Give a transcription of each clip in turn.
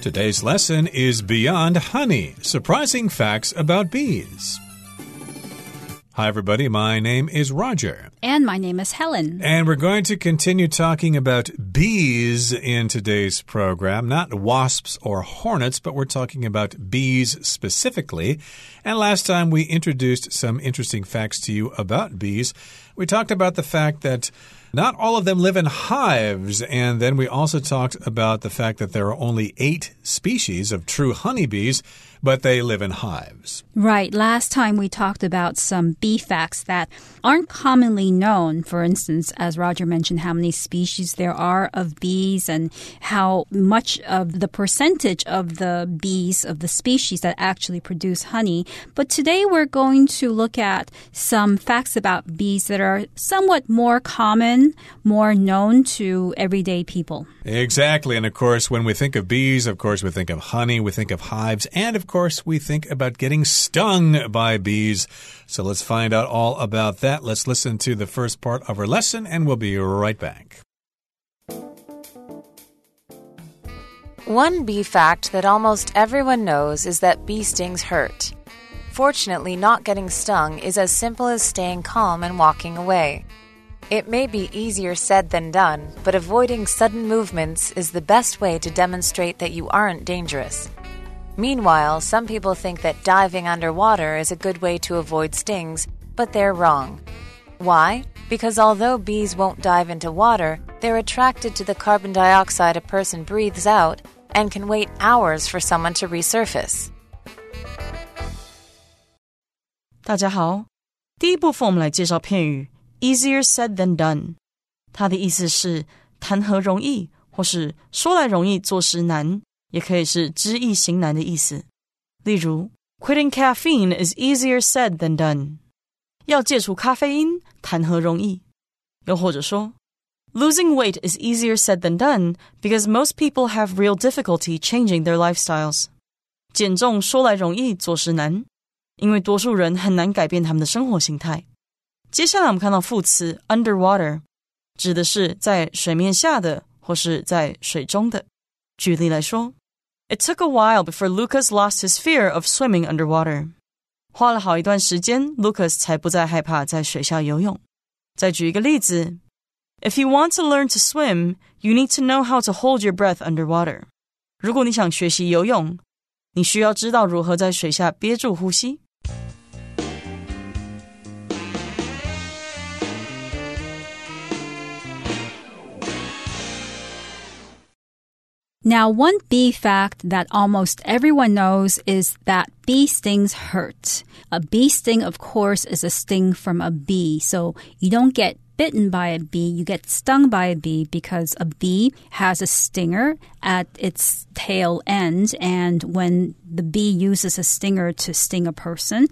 Today's lesson is Beyond Honey Surprising Facts About Bees. Hi, everybody. My name is Roger. And my name is Helen. And we're going to continue talking about bees in today's program. Not wasps or hornets, but we're talking about bees specifically. And last time we introduced some interesting facts to you about bees. We talked about the fact that not all of them live in hives. And then we also talked about the fact that there are only eight species of true honeybees but they live in hives. Right. Last time we talked about some bee facts that aren't commonly known. For instance, as Roger mentioned, how many species there are of bees and how much of the percentage of the bees of the species that actually produce honey. But today we're going to look at some facts about bees that are somewhat more common, more known to everyday people. Exactly. And of course, when we think of bees, of course, we think of honey, we think of hives, and of course, we think about getting stung by bees. So let's find out all about that. Let's listen to the first part of our lesson, and we'll be right back. One bee fact that almost everyone knows is that bee stings hurt. Fortunately, not getting stung is as simple as staying calm and walking away. It may be easier said than done, but avoiding sudden movements is the best way to demonstrate that you aren't dangerous. Meanwhile, some people think that diving underwater is a good way to avoid stings, but they're wrong. Why? Because although bees won't dive into water, they're attracted to the carbon dioxide a person breathes out and can wait hours for someone to resurface. 大家好，第一部分我们来介绍片语 “easier said than done”，它的意思是谈何容易，或是说来容易，做事难。 也可以是知易行难的意思。例如，Quitting caffeine is easier said than done。要戒除咖啡因，谈何容易？又或者说，Losing weight is easier said than done because most people have real difficulty changing their lifestyles。减重说来容易，做事难，因为多数人很难改变他们的生活形态。接下来我们看到副词 underwater，指的是在水面下的或是在水中的。举例来说。 It took a while before Lucas lost his fear of swimming underwater. 花了好一段时间，Lucas 才不再害怕在水下游泳。再举一个例子，If you want to learn to swim, you need to know how to hold your breath underwater. 如果你想学习游泳，你需要知道如何在水下憋住呼吸。 Now, one bee fact that almost everyone knows is that bee stings hurt. A bee sting, of course, is a sting from a bee. So you don't get bitten by a bee, you get stung by a bee because a bee has a stinger at its tail end. And when the bee uses a stinger to sting a person,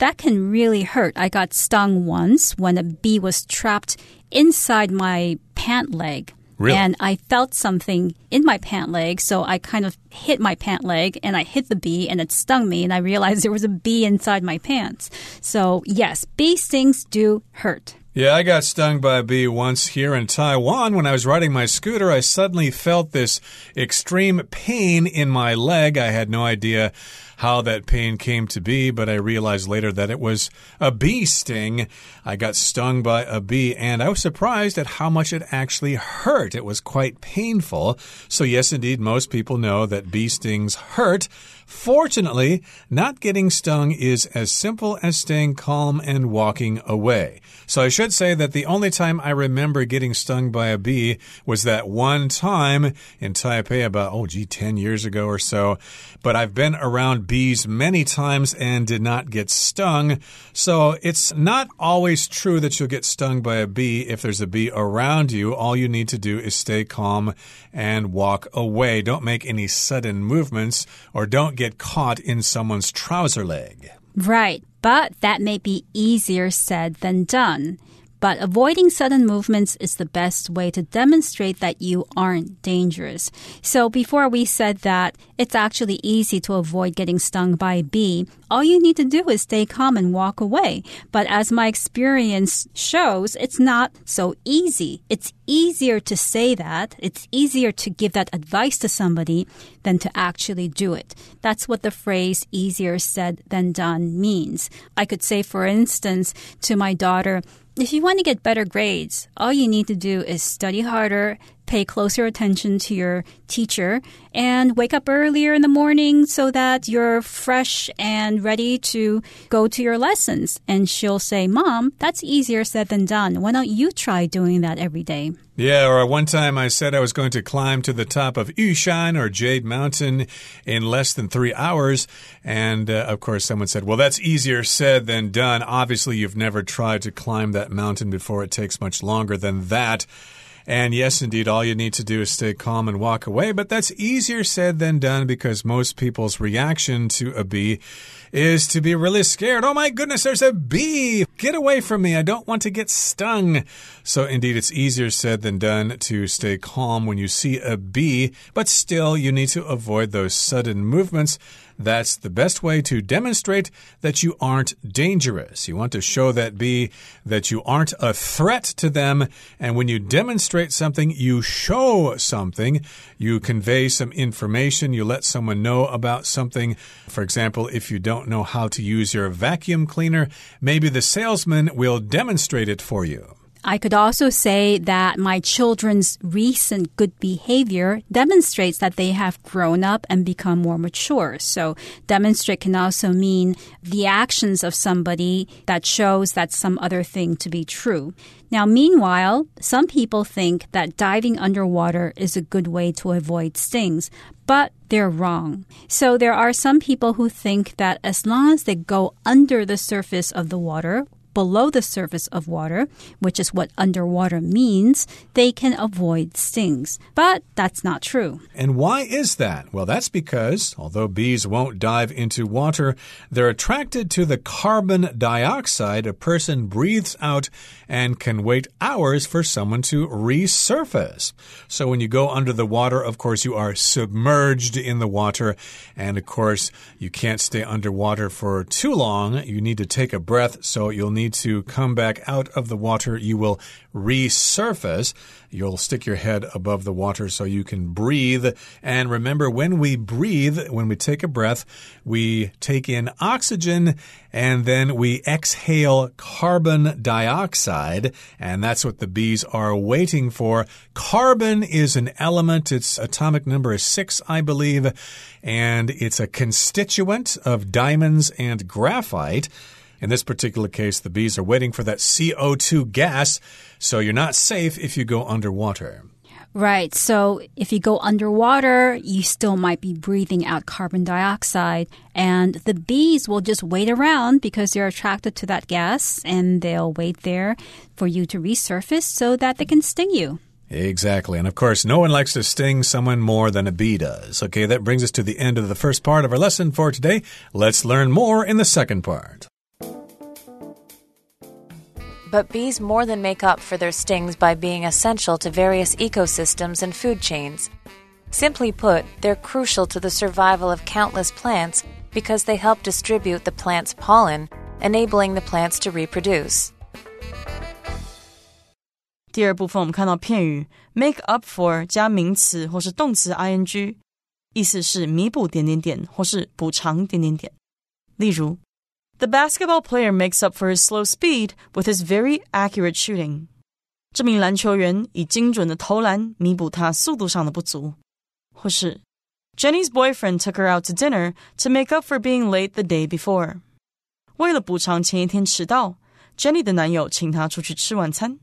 that can really hurt. I got stung once when a bee was trapped inside my pant leg. Really? And I felt something in my pant leg, so I kind of hit my pant leg and I hit the bee and it stung me and I realized there was a bee inside my pants. So, yes, bee stings do hurt. Yeah, I got stung by a bee once here in Taiwan. When I was riding my scooter, I suddenly felt this extreme pain in my leg. I had no idea how that pain came to be, but I realized later that it was a bee sting. I got stung by a bee, and I was surprised at how much it actually hurt. It was quite painful. So, yes, indeed, most people know that bee stings hurt. Fortunately, not getting stung is as simple as staying calm and walking away. So I should say that the only time I remember getting stung by a bee was that one time in Taipei about, oh, gee, 10 years ago or so. But I've been around bees many times and did not get stung. So it's not always true that you'll get stung by a bee if there's a bee around you. All you need to do is stay calm and walk away. Don't make any sudden movements or don't get caught in someone's trouser leg. Right. But that may be easier said than done. But avoiding sudden movements is the best way to demonstrate that you aren't dangerous. So before we said that it's actually easy to avoid getting stung by a bee, all you need to do is stay calm and walk away. But as my experience shows, it's not so easy. It's easier to say that. It's easier to give that advice to somebody than to actually do it. That's what the phrase easier said than done means. I could say, for instance, to my daughter, if you want to get better grades, all you need to do is study harder, pay closer attention to your teacher, and wake up earlier in the morning so that you're fresh and ready to go to your lessons. And she'll say, Mom, that's easier said than done. Why don't you try doing that every day? Yeah, or one time I said I was going to climb to the top of Yushan or Jade Mountain in less than three hours. And uh, of course, someone said, Well, that's easier said than done. Obviously, you've never tried to climb that mountain before. It takes much longer than that. And yes, indeed, all you need to do is stay calm and walk away. But that's easier said than done because most people's reaction to a bee is to be really scared. Oh my goodness, there's a bee! Get away from me. I don't want to get stung. So, indeed, it's easier said than done to stay calm when you see a bee, but still, you need to avoid those sudden movements that's the best way to demonstrate that you aren't dangerous. You want to show that bee that you aren't a threat to them. And when you demonstrate something, you show something. You convey some information. You let someone know about something. For example, if you don't know how to use your vacuum cleaner, maybe the salesman will demonstrate it for you. I could also say that my children's recent good behavior demonstrates that they have grown up and become more mature. So demonstrate can also mean the actions of somebody that shows that some other thing to be true. Now, meanwhile, some people think that diving underwater is a good way to avoid stings, but they're wrong. So there are some people who think that as long as they go under the surface of the water, below the surface of water, which is what underwater means, they can avoid stings. But that's not true. And why is that? Well, that's because although bees won't dive into water, they're attracted to the carbon dioxide a person breathes out and can wait hours for someone to resurface. So when you go under the water, of course, you are submerged in the water. And of course, you can't stay underwater for too long. You need to take a breath, so you'll need need to come back out of the water, you will resurface. You'll stick your head above the water so you can breathe. And remember, when we breathe, when we take a breath, we take in oxygen and then we exhale carbon dioxide. And that's what the bees are waiting for. Carbon is an element, its atomic number is six, I believe, and it's a constituent of diamonds and graphite. In this particular case, the bees are waiting for that CO2 gas, so you're not safe if you go underwater. Right. So if you go underwater, you still might be breathing out carbon dioxide. And the bees will just wait around because they're attracted to that gas and they'll wait there for you to resurface so that they can sting you. Exactly. And of course, no one likes to sting someone more than a bee does. Okay, that brings us to the end of the first part of our lesson for today. Let's learn more in the second part. But bees more than make up for their stings by being essential to various ecosystems and food chains. Simply put, they're crucial to the survival of countless plants because they help distribute the plant's pollen, enabling the plants to reproduce. 第二部分我们看到片语 make up for 加名词或是动词 ing，意思是弥补点点点或是补偿点点点。例如 the basketball player makes up for his slow speed with his very accurate shooting. 这名篮球员以精准的投篮弥补他速度上的不足。或是 Jenny's boyfriend took her out to dinner to make up for being late the day before. 为了补偿前一天迟到，Jenny 的男友请她出去吃晚餐。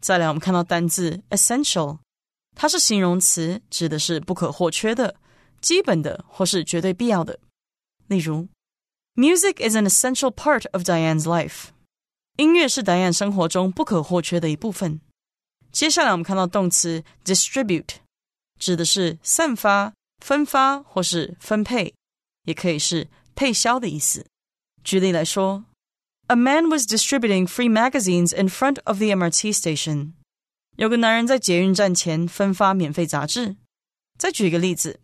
再来，我们看到单字 essential，它是形容词，指的是不可或缺的、基本的或是绝对必要的。例如 Music is an essential part of Diane's life. 音乐是 Diane 生活中不可或缺的一部分。接下来我们看到动词 distribute，指的是散发、分发或是分配，也可以是配销的意思。举例来说 A man was distributing free magazines in front of the MRT station. 有个男人在捷运站前分发免费杂志。再举一个例子，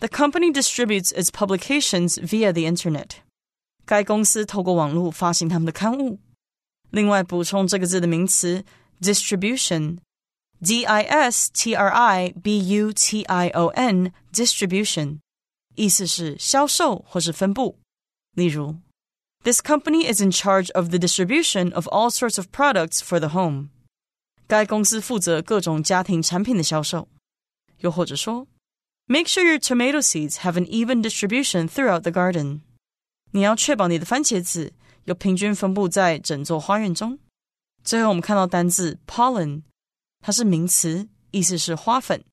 The company distributes its publications via the internet. 该公司透过网络发行他们的刊物。另外补充这个字的名词 distribution，d i s t r i b u t i o n distribution，意思是销售或是分布。例如，This company is in charge of the distribution of all sorts of products for the home。该公司负责各种家庭产品的销售。又或者说，Make sure your tomato seeds have an even distribution throughout the garden。 你要确保你的番茄籽有平均分布在整座花园中。最后，我们看到单字 pollen，它是名词，意思是花粉。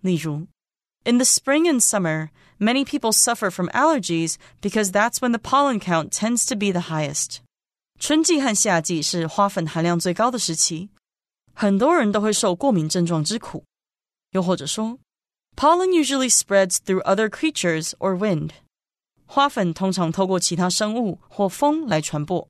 例如，In the spring and summer, many people suffer from allergies because that's when the pollen count tends to be the highest。春季和夏季是花粉含量最高的时期，很多人都会受过敏症状之苦。又或者说，Pollen usually spreads through other creatures or wind。 花粉通常透过其他生物或风来传播。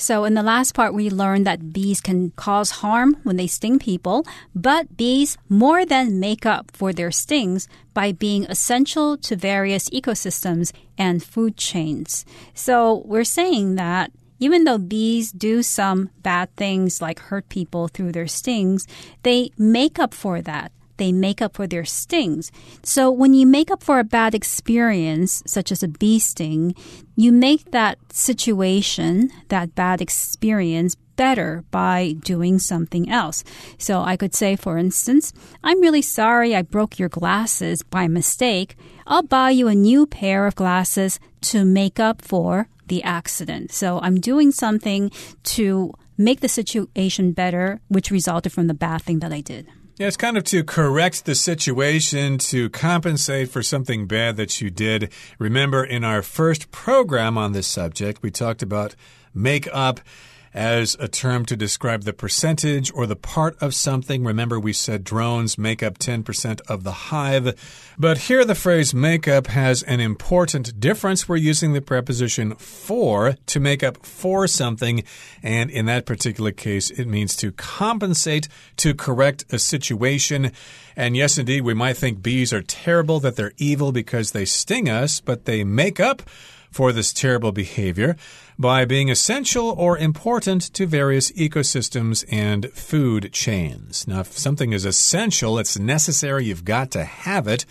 So, in the last part, we learned that bees can cause harm when they sting people, but bees more than make up for their stings by being essential to various ecosystems and food chains. So, we're saying that even though bees do some bad things like hurt people through their stings, they make up for that they make up for their stings. So when you make up for a bad experience, such as a bee sting, you make that situation, that bad experience, better by doing something else. So I could say, for instance, I'm really sorry I broke your glasses by mistake. I'll buy you a new pair of glasses to make up for the accident. So I'm doing something to make the situation better, which resulted from the bad thing that I did. Yeah, it's kind of to correct the situation, to compensate for something bad that you did. Remember, in our first program on this subject, we talked about make up as a term to describe the percentage or the part of something. Remember, we said drones make up 10% of the hive. But here the phrase make up has an important difference. We're using the preposition for to make up for something. And in that particular case, it means to compensate, to correct a situation. And yes, indeed, we might think bees are terrible, that they're evil because they sting us, but they make up for this terrible behavior by being essential or important to various ecosystems and food chains. Now, if something is essential, it's necessary, you've got to have it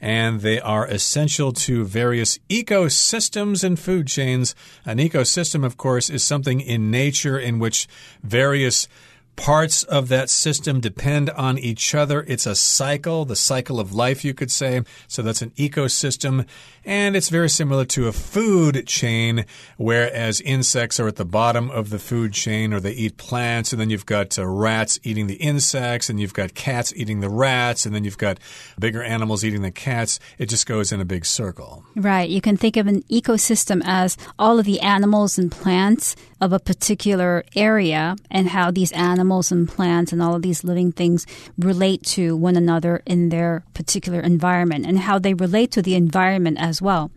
and they are essential to various ecosystems and food chains. An ecosystem, of course, is something in nature in which various parts of that system depend on each other. It's a cycle, the cycle of life, you could say. So that's an ecosystem. And it's very similar to a food chain, whereas insects are at the bottom of the food chain or they eat plants. And then you've got uh, rats eating the insects, and you've got cats eating the rats, and then you've got bigger animals eating the cats. It just goes in a big circle. Right. You can think of an ecosystem as all of the animals and plants of a particular area and how these animals and plants and all of these living things relate to one another in their particular environment and how they relate to the environment as well.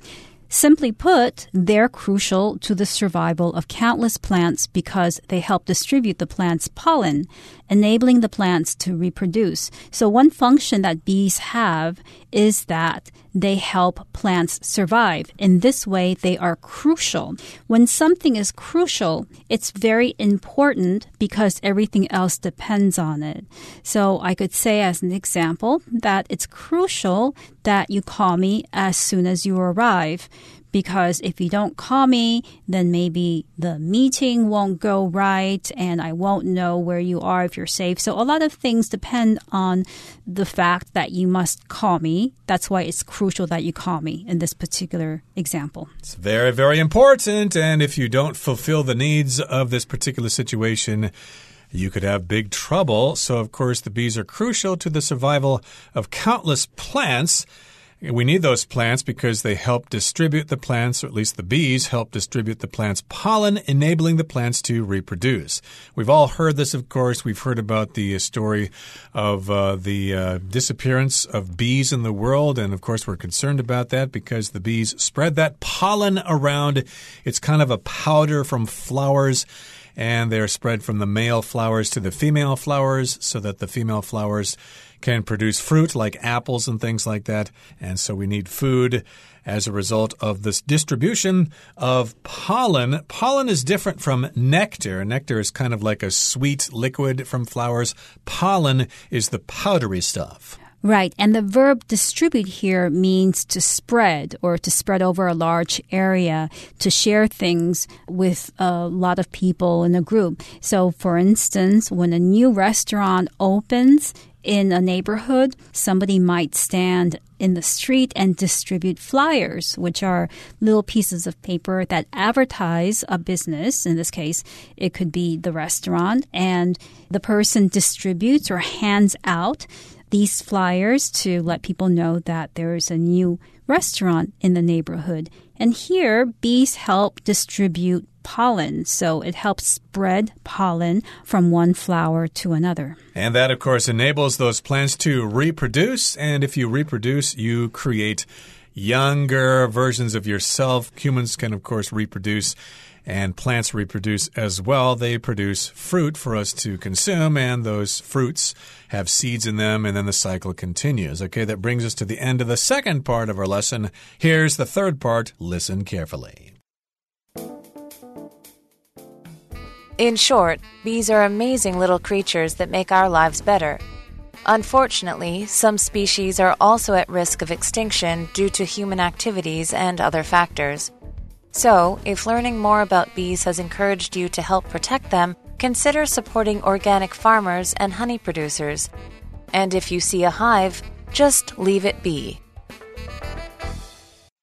Simply put, they're crucial to the survival of countless plants because they help distribute the plant's pollen, enabling the plants to reproduce. So, one function that bees have is that they help plants survive. In this way, they are crucial. When something is crucial, it's very important because everything else depends on it. So I could say as an example that it's crucial that you call me as soon as you arrive because if you don't call me, then maybe the meeting won't go right and I won't know where you are if you're safe. So a lot of things depend on the fact that you must call me. That's why it's crucial that you call me in this particular example. It's very, very important. And if you don't fulfill the needs of this particular situation, you could have big trouble. So, of course, the bees are crucial to the survival of countless plants. We need those plants because they help distribute the plants, or at least the bees help distribute the plants' pollen, enabling the plants to reproduce. We've all heard this, of course. We've heard about the story of uh, the uh, disappearance of bees in the world, and of course, we're concerned about that because the bees spread that pollen around. It's kind of a powder from flowers and they're spread from the male flowers to the female flowers so that the female flowers can produce fruit like apples and things like that. And so we need food as a result of this distribution of pollen. Pollen is different from nectar. Nectar is kind of like a sweet liquid from flowers. Pollen is the powdery stuff. Right. And the verb distribute here means to spread or to spread over a large area, to share things with a lot of people in a group. So, for instance, when a new restaurant opens, in a neighborhood, somebody might stand in the street and distribute flyers, which are little pieces of paper that advertise a business. In this case, it could be the restaurant, and the person distributes or hands out these flyers to let people know that there is a new restaurant in the neighborhood. And here, bees help distribute pollen, so it helps spread pollen from one flower to another. And that, of course, enables those plants to reproduce. And if you reproduce, you create younger versions of yourself. Humans can, of course, reproduce and plants reproduce as well. They produce fruit for us to consume, and those fruits have seeds in them, and then the cycle continues. Okay, that brings us to the end of the second part of our lesson. Here's the third part. Listen carefully. In short, bees are amazing little creatures that make our lives better. Unfortunately, some species are also at risk of extinction due to human activities and other factors. So, if learning more about bees has encouraged you to help protect them, consider supporting organic farmers and honey producers. And if you see a hive, just leave it be.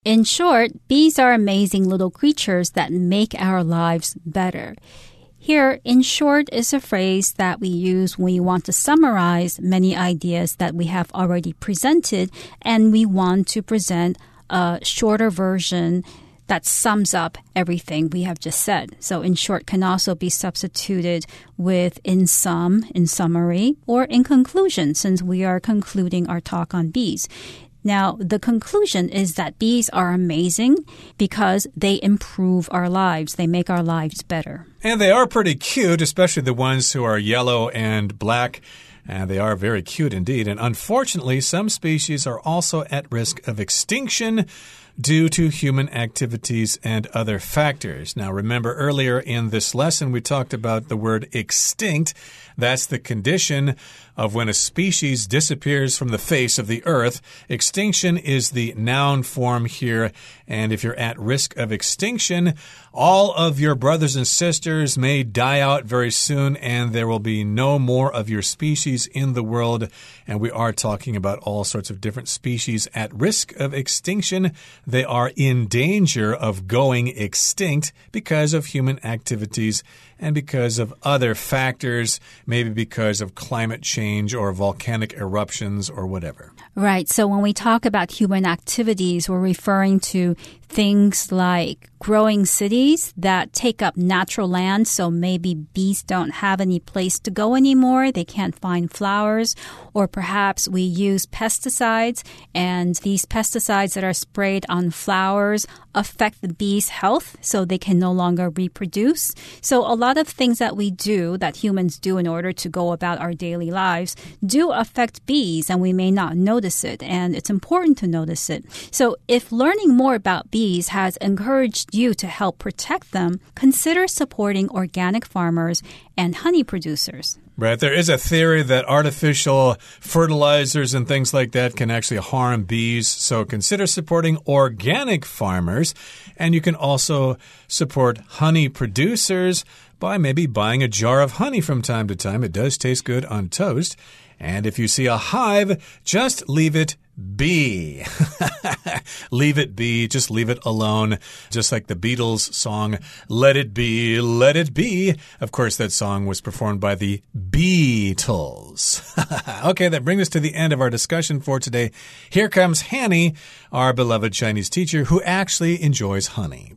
In short, bees are amazing little creatures that make our lives better. Here, in short, is a phrase that we use when we want to summarize many ideas that we have already presented and we want to present a shorter version that sums up everything we have just said. So, in short, can also be substituted with in sum, in summary, or in conclusion, since we are concluding our talk on bees. Now, the conclusion is that bees are amazing because they improve our lives. They make our lives better. And they are pretty cute, especially the ones who are yellow and black. And they are very cute indeed. And unfortunately, some species are also at risk of extinction due to human activities and other factors. Now, remember earlier in this lesson, we talked about the word extinct. That's the condition of when a species disappears from the face of the earth. Extinction is the noun form here. And if you're at risk of extinction, all of your brothers and sisters may die out very soon, and there will be no more of your species in the world. And we are talking about all sorts of different species at risk of extinction. They are in danger of going extinct because of human activities and because of other factors, maybe because of climate change or volcanic eruptions or whatever. Right. So when we talk about human activities, we're referring to things like growing cities that take up natural land. So maybe bees don't have any place to go anymore. They can't find flowers. Or perhaps we use pesticides and these pesticides that are sprayed on flowers affect the bees' health so they can no longer reproduce. So a lot of things that we do, that humans do in order to go about our daily lives, do affect bees and we may not notice it. And it's important to notice it. So if learning more about bees has encouraged you to help protect them, consider supporting organic farmers and honey producers. Right. There is a theory that artificial fertilizers and things like that can actually harm bees. So consider supporting organic farmers. And you can also support honey producers by maybe buying a jar of honey from time to time. It does taste good on toast. And if you see a hive, just leave it be. leave it be. Just leave it alone. Just like the Beatles song, Let It Be, Let It Be. Of course, that song was performed by the Beatles. okay, that brings us to the end of our discussion for today. Here comes Hanny, our beloved Chinese teacher who actually enjoys honey.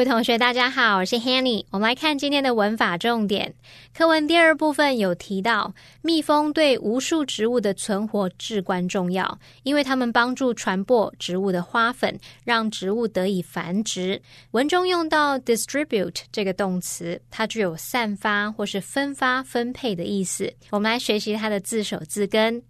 各位同学，大家好，我是 Hanny。我们来看今天的文法重点。课文第二部分有提到，蜜蜂对无数植物的存活至关重要，因为它们帮助传播植物的花粉，让植物得以繁殖。文中用到 distribute 这个动词，它具有散发或是分发、分配的意思。我们来学习它的字首字根。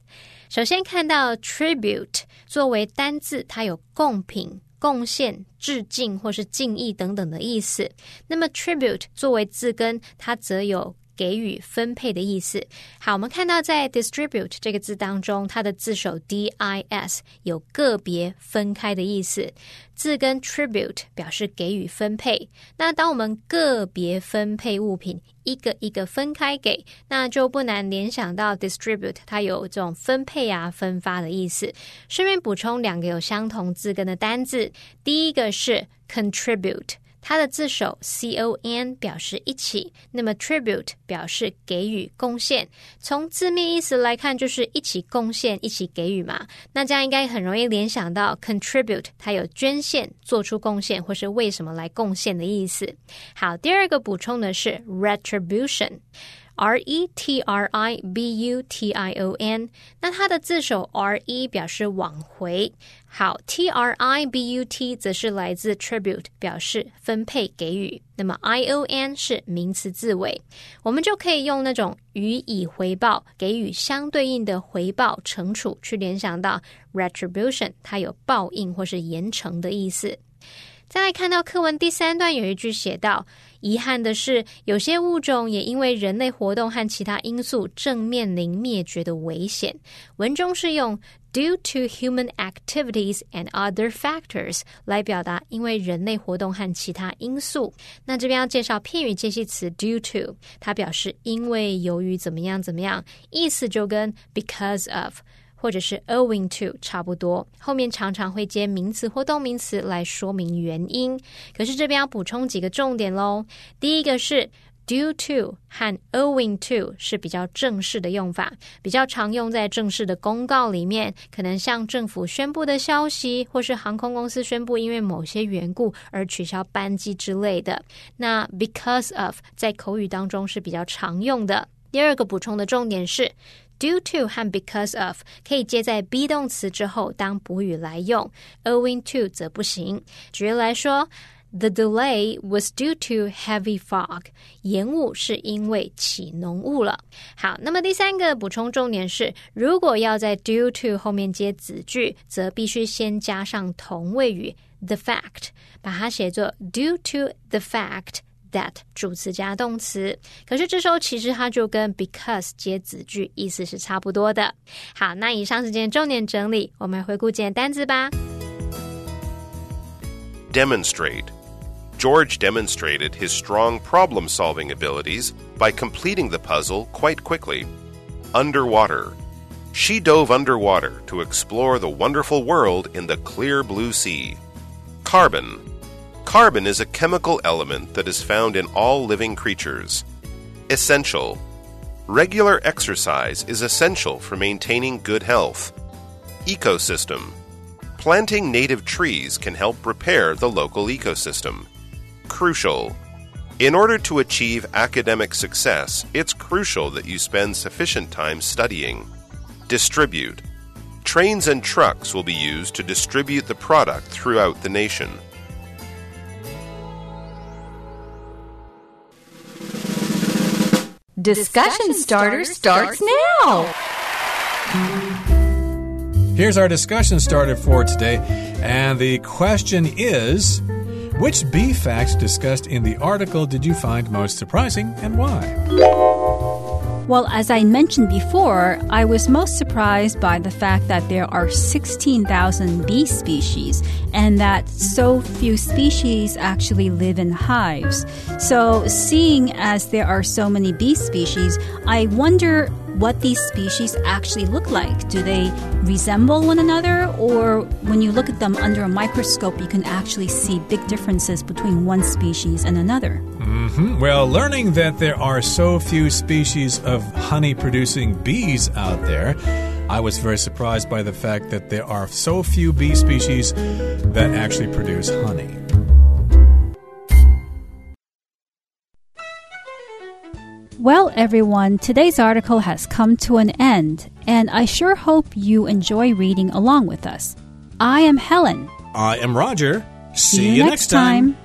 首先看到 tribute 作为单字，它有贡品。贡献、致敬或是敬意等等的意思。那么，tribute 作为字根，它则有。给予分配的意思。好，我们看到在 distribute 这个字当中，它的字首 dis 有个别分开的意思。字根 tribute 表示给予分配。那当我们个别分配物品，一个一个分开给，那就不难联想到 distribute 它有这种分配啊、分发的意思。顺便补充两个有相同字根的单字，第一个是 contribute。它的字首 c o n 表示一起，那么 tribute 表示给予贡献。从字面意思来看，就是一起贡献、一起给予嘛。那这样应该很容易联想到 contribute，它有捐献、做出贡献或是为什么来贡献的意思。好，第二个补充的是 retribution。R E T R I B U T I O N，那它的字首 R E 表示往回，好 T R I B U T 则是来自 tribute，表示分配给予。那么 I O N 是名词字尾，我们就可以用那种予以回报、给予相对应的回报、惩处去联想到 retribution，它有报应或是严惩的意思。再来看到课文第三段有一句写道：“遗憾的是，有些物种也因为人类活动和其他因素正面临灭绝的危险。”文中是用 “due to human activities and other factors” 来表达因为人类活动和其他因素。那这边要介绍片语介系词 “due to”，它表示因为、由于怎么样怎么样，意思就跟 “because of”。或者是 owing to 差不多，后面常常会接名词或动名词来说明原因。可是这边要补充几个重点喽。第一个是 due to 和 owing to 是比较正式的用法，比较常用在正式的公告里面，可能像政府宣布的消息，或是航空公司宣布因为某些缘故而取消班机之类的。那 because of 在口语当中是比较常用的。第二个补充的重点是。Due to 和 because of 可以接在 be 动词之后当补语来用，owing to 则不行。举例来说，The delay was due to heavy fog。延误是因为起浓雾了。好，那么第三个补充重点是，如果要在 due to 后面接子句，则必须先加上同位语 the fact，把它写作 due to the fact。that 主词加动词，可是这时候其实它就跟 because 接子句意思是差不多的。好，那以上时间重点整理，我们回顾几个单词吧。Demonstrate. George demonstrated his strong problem solving abilities by completing the puzzle quite quickly. Underwater. She dove underwater to explore the wonderful world in the clear blue sea. Carbon. Carbon is a chemical element that is found in all living creatures. Essential. Regular exercise is essential for maintaining good health. Ecosystem. Planting native trees can help repair the local ecosystem. Crucial. In order to achieve academic success, it's crucial that you spend sufficient time studying. Distribute. Trains and trucks will be used to distribute the product throughout the nation. Discussion starter starts now. Here's our discussion starter for today, and the question is Which bee fact discussed in the article did you find most surprising and why? Well, as I mentioned before, I was most surprised by the fact that there are 16,000 bee species and that so few species actually live in hives. So, seeing as there are so many bee species, I wonder what these species actually look like. Do they resemble one another, or when you look at them under a microscope, you can actually see big differences between one species and another? Mm-hmm. Well, learning that there are so few species of honey producing bees out there, I was very surprised by the fact that there are so few bee species that actually produce honey. Well, everyone, today's article has come to an end, and I sure hope you enjoy reading along with us. I am Helen. I am Roger. See, you, next time.